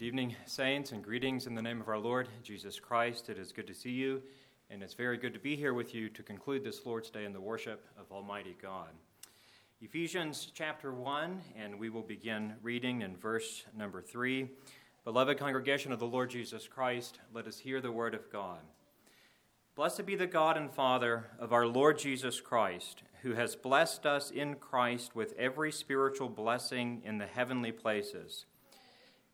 Good evening, saints, and greetings in the name of our Lord Jesus Christ. It is good to see you, and it's very good to be here with you to conclude this Lord's Day in the worship of Almighty God. Ephesians chapter 1, and we will begin reading in verse number 3. Beloved congregation of the Lord Jesus Christ, let us hear the word of God. Blessed be the God and Father of our Lord Jesus Christ, who has blessed us in Christ with every spiritual blessing in the heavenly places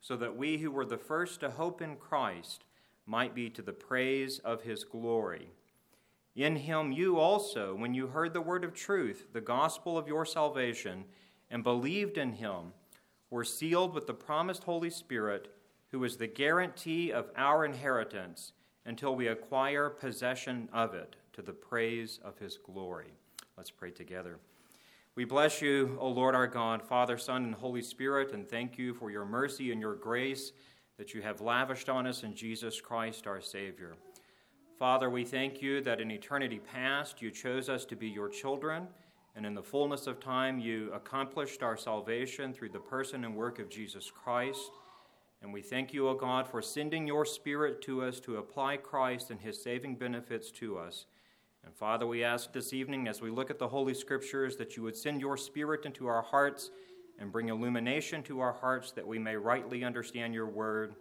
so that we who were the first to hope in Christ might be to the praise of his glory. In him you also, when you heard the word of truth, the gospel of your salvation, and believed in him, were sealed with the promised Holy Spirit, who is the guarantee of our inheritance until we acquire possession of it to the praise of his glory. Let's pray together. We bless you, O Lord our God, Father, Son, and Holy Spirit, and thank you for your mercy and your grace that you have lavished on us in Jesus Christ our Savior. Father, we thank you that in eternity past you chose us to be your children, and in the fullness of time you accomplished our salvation through the person and work of Jesus Christ. And we thank you, O God, for sending your Spirit to us to apply Christ and his saving benefits to us. And Father, we ask this evening as we look at the Holy Scriptures that you would send your Spirit into our hearts and bring illumination to our hearts that we may rightly understand your word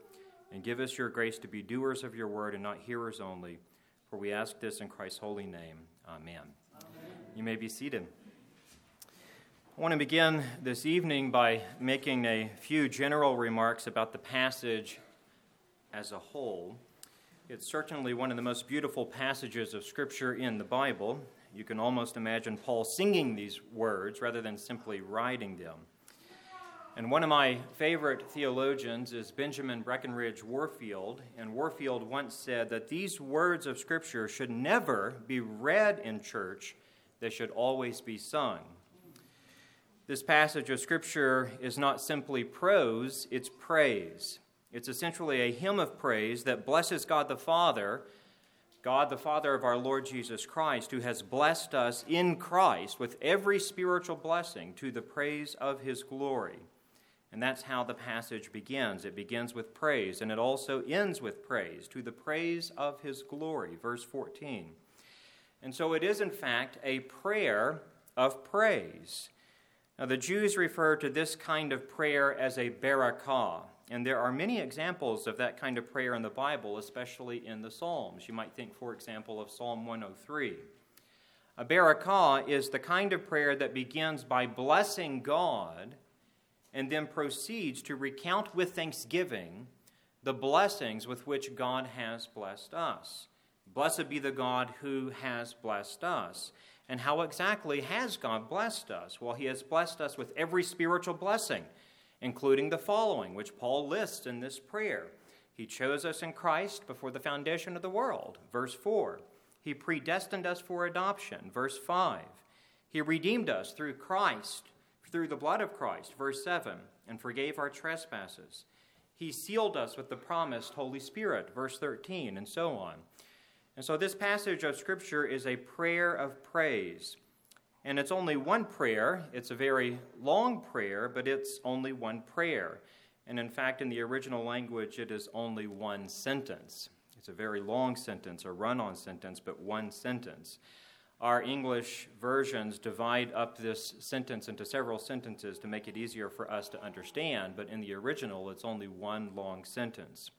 and give us your grace to be doers of your word and not hearers only. For we ask this in Christ's holy name. Amen. Amen. You may be seated. I want to begin this evening by making a few general remarks about the passage as a whole. It's certainly one of the most beautiful passages of Scripture in the Bible. You can almost imagine Paul singing these words rather than simply writing them. And one of my favorite theologians is Benjamin Breckinridge Warfield. And Warfield once said that these words of Scripture should never be read in church, they should always be sung. This passage of Scripture is not simply prose, it's praise. It's essentially a hymn of praise that blesses God the Father, God the Father of our Lord Jesus Christ, who has blessed us in Christ with every spiritual blessing to the praise of his glory. And that's how the passage begins. It begins with praise, and it also ends with praise, to the praise of his glory, verse 14. And so it is, in fact, a prayer of praise. Now, the Jews refer to this kind of prayer as a barakah. And there are many examples of that kind of prayer in the Bible, especially in the Psalms. You might think, for example, of Psalm 103. A barakah is the kind of prayer that begins by blessing God and then proceeds to recount with thanksgiving the blessings with which God has blessed us. Blessed be the God who has blessed us. And how exactly has God blessed us? Well, He has blessed us with every spiritual blessing including the following, which Paul lists in this prayer. He chose us in Christ before the foundation of the world, verse 4. He predestined us for adoption, verse 5. He redeemed us through Christ, through the blood of Christ, verse 7, and forgave our trespasses. He sealed us with the promised Holy Spirit, verse 13, and so on. And so this passage of Scripture is a prayer of praise. And it's only one prayer. It's a very long prayer, but it's only one prayer. And in fact, in the original language, it is only one sentence. It's a very long sentence, a run on sentence, but one sentence. Our English versions divide up this sentence into several sentences to make it easier for us to understand, but in the original, it's only one long sentence.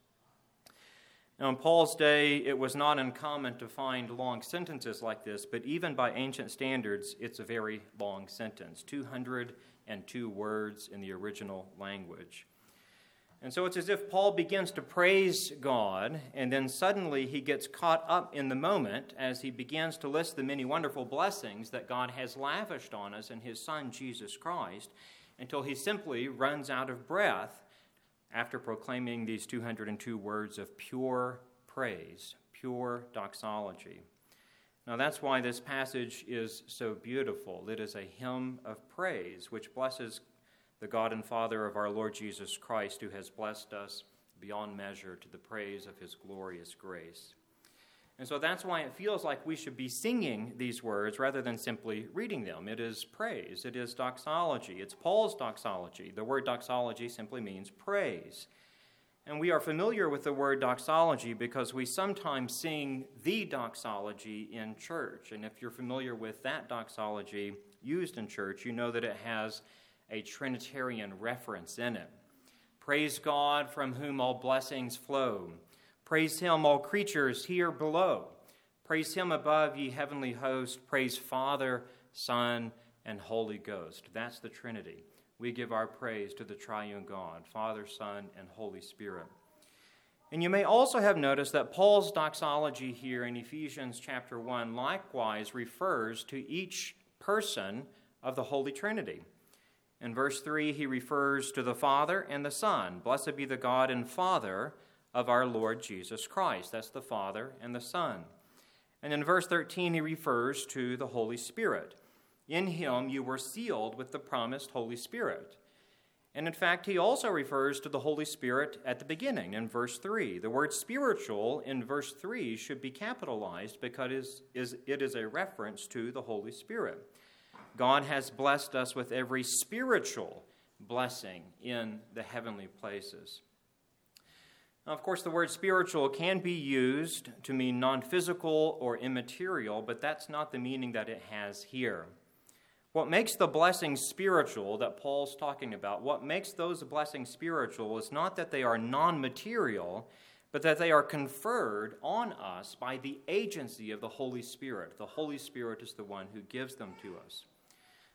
Now, in Paul's day, it was not uncommon to find long sentences like this, but even by ancient standards, it's a very long sentence 202 words in the original language. And so it's as if Paul begins to praise God, and then suddenly he gets caught up in the moment as he begins to list the many wonderful blessings that God has lavished on us in his Son, Jesus Christ, until he simply runs out of breath after proclaiming these 202 words of pure praise, pure doxology. Now, that's why this passage is so beautiful. It is a hymn of praise which blesses the God and Father of our Lord Jesus Christ, who has blessed us beyond measure to the praise of his glorious grace. And so that's why it feels like we should be singing these words rather than simply reading them. It is praise, it is doxology. It's Paul's doxology. The word doxology simply means praise. And we are familiar with the word doxology because we sometimes sing the doxology in church. And if you're familiar with that doxology used in church, you know that it has a Trinitarian reference in it. Praise God from whom all blessings flow. Praise Him, all creatures here below. Praise Him above, ye heavenly host. Praise Father, Son, and Holy Ghost. That's the Trinity. We give our praise to the triune God, Father, Son, and Holy Spirit. And you may also have noticed that Paul's doxology here in Ephesians chapter 1 likewise refers to each person of the Holy Trinity. In verse 3, he refers to the Father and the Son. Blessed be the God and Father of our Lord Jesus Christ. That's the Father and the Son. And in verse 13, he refers to the Holy Spirit. In him you were sealed with the promised Holy Spirit. And in fact, he also refers to the Holy Spirit at the beginning in verse 3. The word spiritual in verse 3 should be capitalized because it is a reference to the Holy Spirit. God has blessed us with every spiritual blessing in the heavenly places. Now, of course, the word spiritual can be used to mean non physical or immaterial, but that's not the meaning that it has here. What makes the blessings spiritual that Paul's talking about, what makes those blessings spiritual is not that they are non material, but that they are conferred on us by the agency of the Holy Spirit. The Holy Spirit is the one who gives them to us.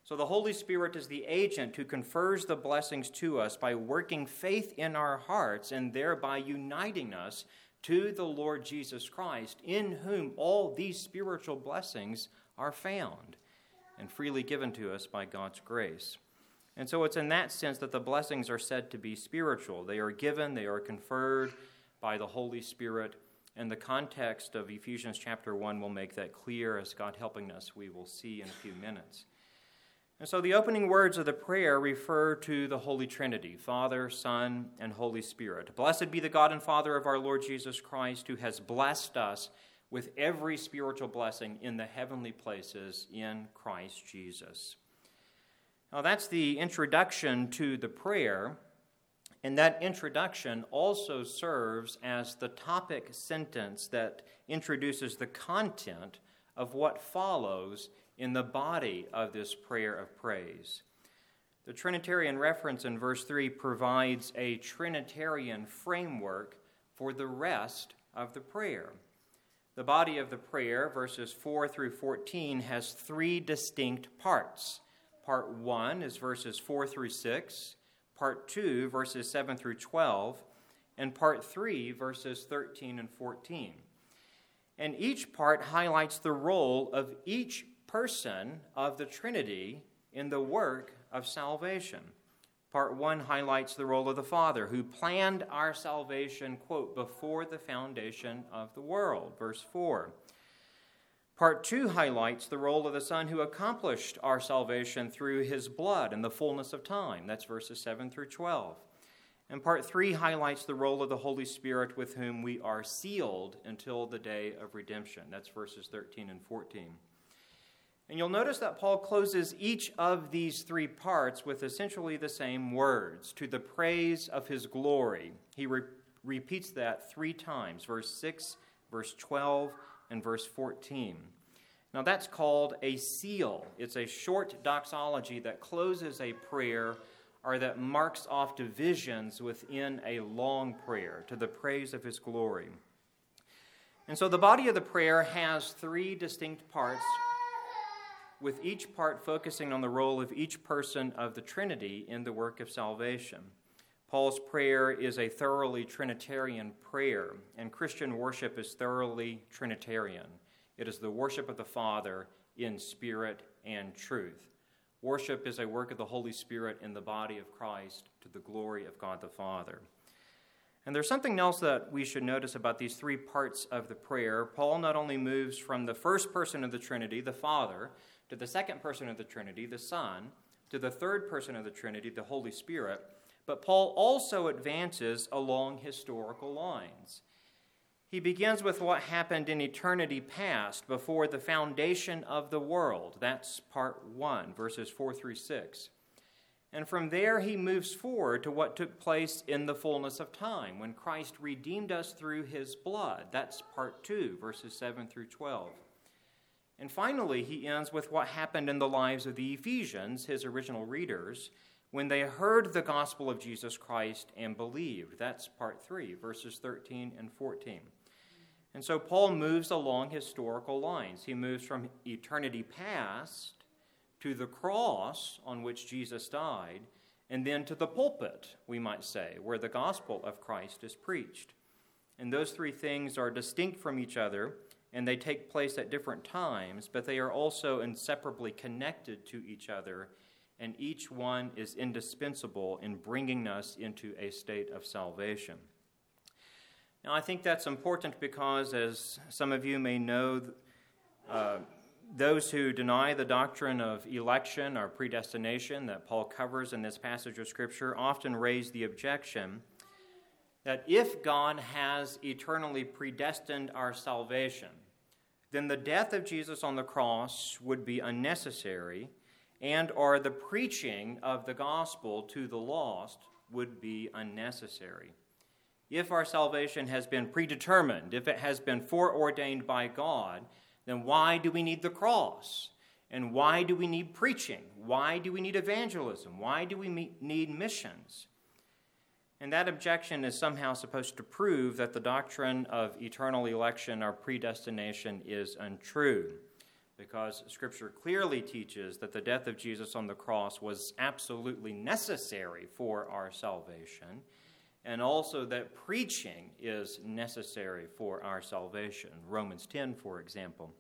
So the Holy Spirit is the agent who confers the blessings to us by working faith in our hearts and thereby uniting us to the Lord Jesus Christ, in whom all these spiritual blessings are found and freely given to us by God's grace. And so it's in that sense that the blessings are said to be spiritual. They are given, they are conferred by the Holy Spirit. And the context of Ephesians chapter 1 will make that clear as God helping us, we will see in a few minutes. And so the opening words of the prayer refer to the Holy Trinity Father, Son, and Holy Spirit. Blessed be the God and Father of our Lord Jesus Christ, who has blessed us with every spiritual blessing in the heavenly places in Christ Jesus. Now, that's the introduction to the prayer, and that introduction also serves as the topic sentence that introduces the content of what follows in the body of this prayer of praise. The Trinitarian reference in verse 3 provides a Trinitarian framework for the rest of the prayer. The body of the prayer, verses 4 through 14, has three distinct parts. Part 1 is verses 4 through 6, Part 2, verses 7 through 12, and Part 3, verses 13 and 14. And each part highlights the role of each person of the Trinity in the work of salvation. Part 1 highlights the role of the Father, who planned our salvation, quote, before the foundation of the world, verse 4. Part 2 highlights the role of the Son who accomplished our salvation through his blood in the fullness of time. That's verses 7 through 12. And part 3 highlights the role of the Holy Spirit with whom we are sealed until the day of redemption. That's verses 13 and 14. And you'll notice that Paul closes each of these three parts with essentially the same words to the praise of his glory. He re- repeats that three times verse 6, verse 12, and verse 14. Now that's called a seal. It's a short doxology that closes a prayer or that marks off divisions within a long prayer to the praise of his glory. And so the body of the prayer has three distinct parts, with each part focusing on the role of each person of the Trinity in the work of salvation. Paul's prayer is a thoroughly Trinitarian prayer, and Christian worship is thoroughly Trinitarian. It is the worship of the Father in spirit and truth. Worship is a work of the Holy Spirit in the body of Christ to the glory of God the Father. And there's something else that we should notice about these three parts of the prayer. Paul not only moves from the first person of the Trinity, the Father, to the second person of the Trinity, the Son, to the third person of the Trinity, the Holy Spirit, but Paul also advances along historical lines. He begins with what happened in eternity past before the foundation of the world. That's part 1, verses 4 through 6. And from there, he moves forward to what took place in the fullness of time when Christ redeemed us through his blood. That's part 2, verses 7 through 12. And finally, he ends with what happened in the lives of the Ephesians, his original readers, when they heard the gospel of Jesus Christ and believed. That's part 3, verses 13 and 14. And so Paul moves along historical lines. He moves from eternity past to the cross on which Jesus died, and then to the pulpit, we might say, where the gospel of Christ is preached. And those three things are distinct from each other, and they take place at different times, but they are also inseparably connected to each other, and each one is indispensable in bringing us into a state of salvation. Now, I think that's important because, as some of you may know, uh, those who deny the doctrine of election or predestination that Paul covers in this passage of Scripture often raise the objection that if God has eternally predestined our salvation, then the death of Jesus on the cross would be unnecessary and or the preaching of the gospel to the lost would be unnecessary if our salvation has been predetermined, if it has been foreordained by God, then why do we need the cross? And why do we need preaching? Why do we need evangelism? Why do we need missions? And that objection is somehow supposed to prove that the doctrine of eternal election or predestination is untrue, because Scripture clearly teaches that the death of Jesus on the cross was absolutely necessary for our salvation and also that preaching is necessary for our salvation. Romans 10, for example.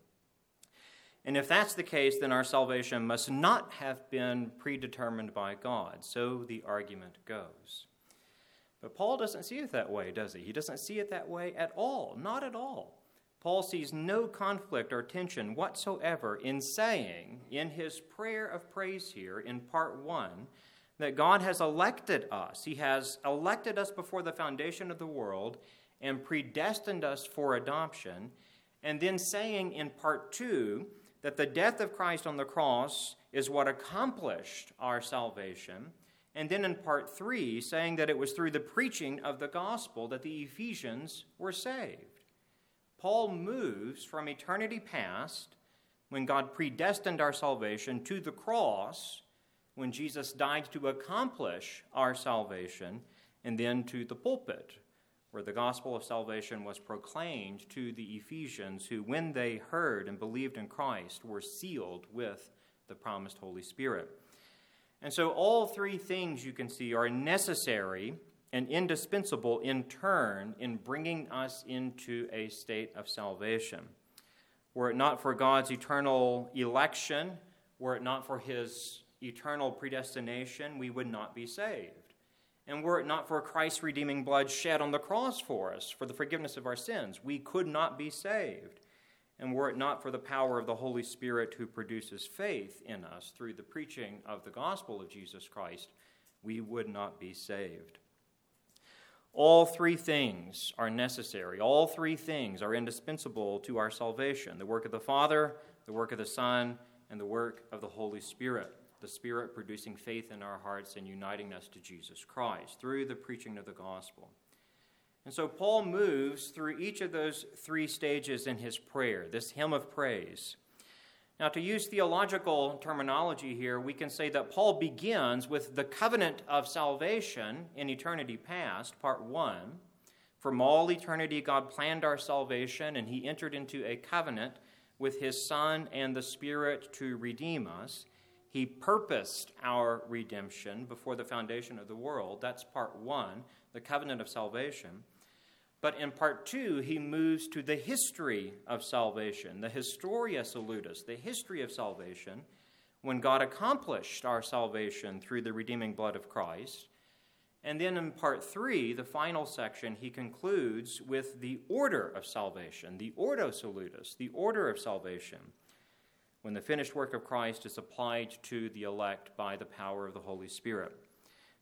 And if that's the case, then our salvation must not have been predetermined by God. So the argument goes. But Paul doesn't see it that way, does he? He doesn't see it that way at all. Not at all. Paul sees no conflict or tension whatsoever in saying, in his prayer of praise here in part one, that God has elected us. He has elected us before the foundation of the world and predestined us for adoption. And then saying in part two that the death of Christ on the cross is what accomplished our salvation. And then in part three, saying that it was through the preaching of the gospel that the Ephesians were saved. Paul moves from eternity past, when God predestined our salvation, to the cross when Jesus died to accomplish our salvation, and then to the pulpit, where the gospel of salvation was proclaimed to the Ephesians, who, when they heard and believed in Christ, were sealed with the promised Holy Spirit. And so, all three things you can see are necessary and indispensable in turn in bringing us into a state of salvation. Were it not for God's eternal election, were it not for his eternal predestination, we would not be saved. And were it not for Christ's redeeming blood shed on the cross for us, for the forgiveness of our sins, we could not be saved. And were it not for the power of the Holy Spirit who produces faith in us through the preaching of the gospel of Jesus Christ, we would not be saved. All three things are necessary. All three things are indispensable to our salvation the work of the Father, the work of the Son, and the work of the Holy Spirit the Spirit producing faith in our hearts and uniting us to Jesus Christ through the preaching of the gospel. And so Paul moves through each of those three stages in his prayer, this hymn of praise. Now, to use theological terminology here, we can say that Paul begins with the covenant of salvation in eternity past, part one, From all eternity, God planned our salvation, and He entered into a covenant with His Son and the Spirit to redeem us. He purposed our redemption before the foundation of the world. That's part one, the covenant of salvation. But in part two, he moves to the history of salvation, the Historia Salutis, the history of salvation, when God accomplished our salvation through the redeeming blood of Christ. And then in part three, the final section, he concludes with the order of salvation, the Ordo Salutis, the order of salvation, when the finished work of Christ is applied to the elect by the power of the Holy Spirit.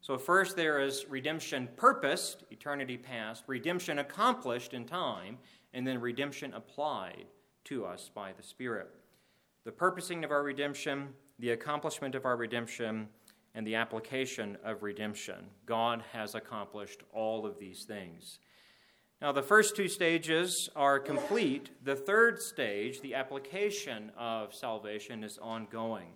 So, first there is redemption purposed, eternity past, redemption accomplished in time, and then redemption applied to us by the Spirit. The purposing of our redemption, the accomplishment of our redemption, and the application of redemption. God has accomplished all of these things. Now, the first two stages are complete. The third stage, the application of salvation, is ongoing.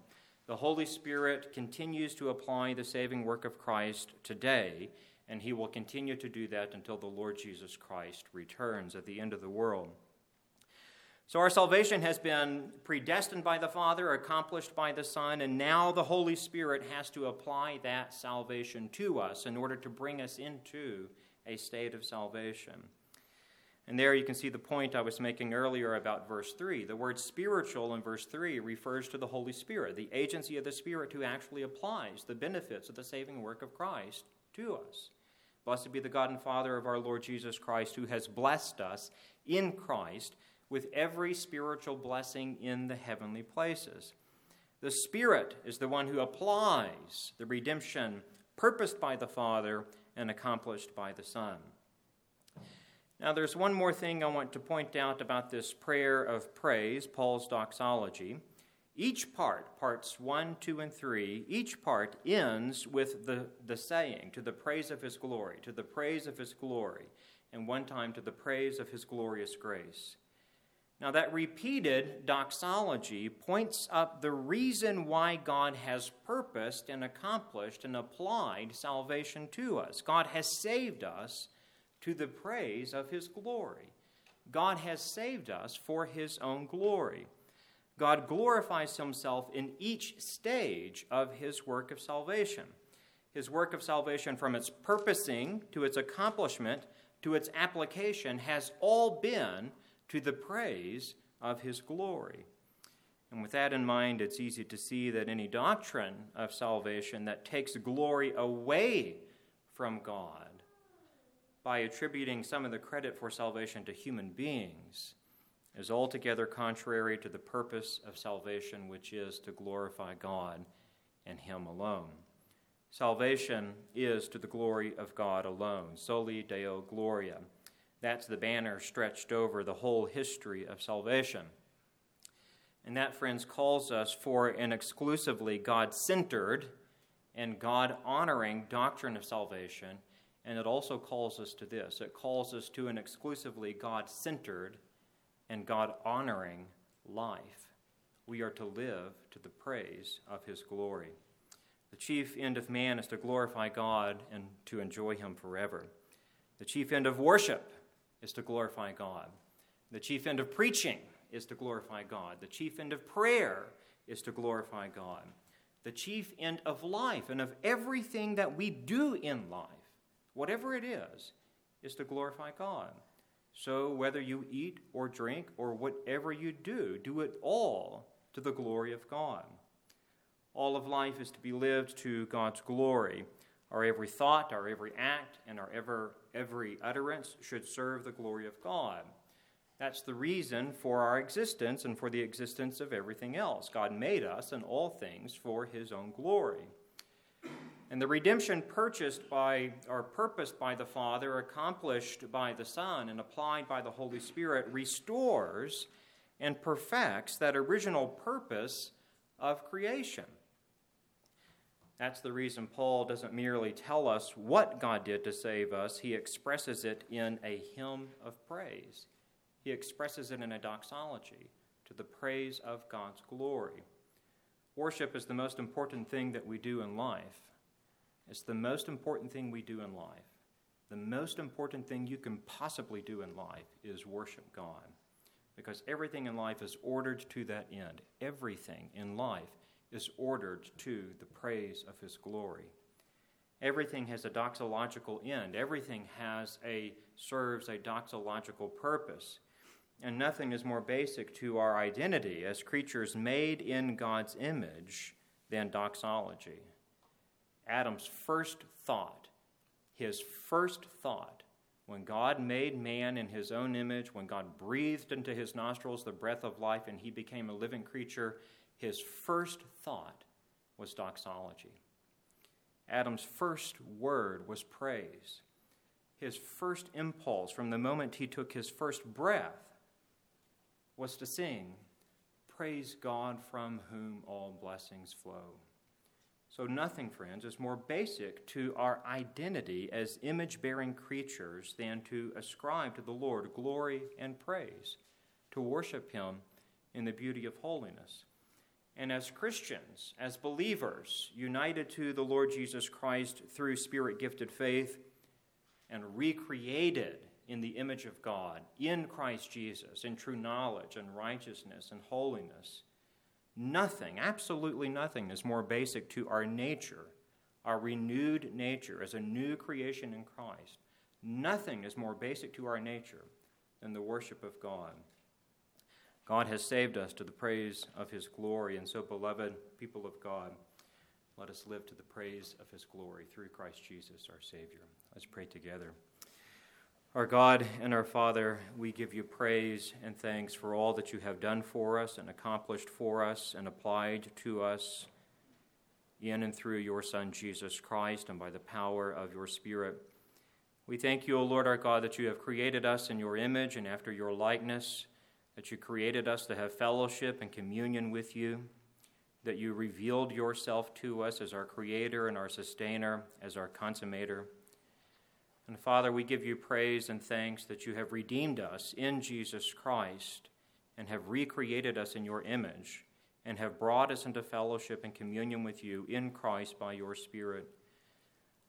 The Holy Spirit continues to apply the saving work of Christ today, and He will continue to do that until the Lord Jesus Christ returns at the end of the world. So, our salvation has been predestined by the Father, accomplished by the Son, and now the Holy Spirit has to apply that salvation to us in order to bring us into a state of salvation. And there you can see the point I was making earlier about verse 3. The word spiritual in verse 3 refers to the Holy Spirit, the agency of the Spirit who actually applies the benefits of the saving work of Christ to us. Blessed be the God and Father of our Lord Jesus Christ, who has blessed us in Christ with every spiritual blessing in the heavenly places. The Spirit is the one who applies the redemption purposed by the Father and accomplished by the Son. Now, there's one more thing I want to point out about this prayer of praise, Paul's doxology. Each part, parts 1, 2, and 3, each part ends with the, the saying, to the praise of his glory, to the praise of his glory, and one time to the praise of his glorious grace. Now, that repeated doxology points up the reason why God has purposed and accomplished and applied salvation to us. God has saved us to the praise of His glory. God has saved us for His own glory. God glorifies Himself in each stage of His work of salvation. His work of salvation, from its purposing to its accomplishment to its application, has all been to the praise of his glory. And with that in mind, it's easy to see that any doctrine of salvation that takes glory away from God by attributing some of the credit for salvation to human beings is altogether contrary to the purpose of salvation, which is to glorify God and Him alone. Salvation is to the glory of God alone, soli Deo Gloria. That's the banner stretched over the whole history of salvation. And that, friends, calls us for an exclusively God centered and God honoring doctrine of salvation. And it also calls us to this it calls us to an exclusively God centered and God honoring life. We are to live to the praise of His glory. The chief end of man is to glorify God and to enjoy Him forever. The chief end of worship is to glorify God. The chief end of preaching is to glorify God. The chief end of prayer is to glorify God. The chief end of life and of everything that we do in life, whatever it is, is to glorify God. So whether you eat or drink or whatever you do, do it all to the glory of God. All of life is to be lived to God's glory. Our every thought, our every act, and our ever, every utterance should serve the glory of God. That's the reason for our existence and for the existence of everything else. God made us and all things for his own glory. And the redemption purchased by or purposed by the Father, accomplished by the Son, and applied by the Holy Spirit restores and perfects that original purpose of creation. That's the reason Paul doesn't merely tell us what God did to save us, he expresses it in a hymn of praise. He expresses it in a doxology to the praise of God's glory. Worship is the most important thing that we do in life. It's the most important thing we do in life. the most important thing you can possibly do in life is worship God. Because everything in life is ordered to that end. Everything in life is ordered to the praise of His glory. Everything has a doxological end. Everything has a serves a doxological purpose. And nothing is more basic to our identity as creatures made in God's image than doxology. Adam's first thought, his first thought, when God made man in his own image, when God breathed into his nostrils the breath of life and he became a living creature, his first thought was doxology. Adam's first word was praise. His first impulse from the moment he took his first breath was to sing, Praise God from whom all blessings flow. So, nothing, friends, is more basic to our identity as image bearing creatures than to ascribe to the Lord glory and praise, to worship Him in the beauty of holiness. And as Christians, as believers, united to the Lord Jesus Christ through spirit gifted faith and recreated in the image of God in Christ Jesus in true knowledge and righteousness and holiness, nothing, absolutely nothing, is more basic to our nature, our renewed nature as a new creation in Christ. Nothing is more basic to our nature than the worship of God. God has saved us to the praise of his glory. And so, beloved people of God, let us live to the praise of his glory through Christ Jesus, our Savior. Let's pray together. Our God and our Father, we give you praise and thanks for all that you have done for us and accomplished for us and applied to us in and through your Son, Jesus Christ, and by the power of your Spirit. We thank you, O Lord our God, that you have created us in your image and after your likeness that you created us to have fellowship and communion with you, that you revealed yourself to us as our creator and our sustainer, as our consummator. And Father, we give you praise and thanks that you have redeemed us in Jesus Christ and have recreated us in your image and have brought us into fellowship and communion with you in Christ by your Spirit.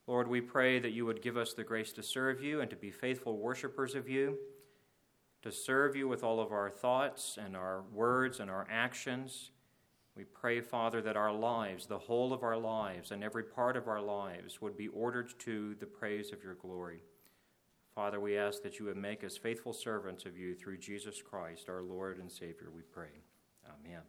Lord, we pray that you would give us the grace to serve you and to be faithful worshipers of you to serve you with all of our thoughts and our words and our actions. We pray, Father, that our lives, the whole of our lives, and every part of our lives would be ordered to the praise of your glory. Father, we ask that you would make us faithful servants of you through Jesus Christ, our Lord and Savior, we pray. Amen.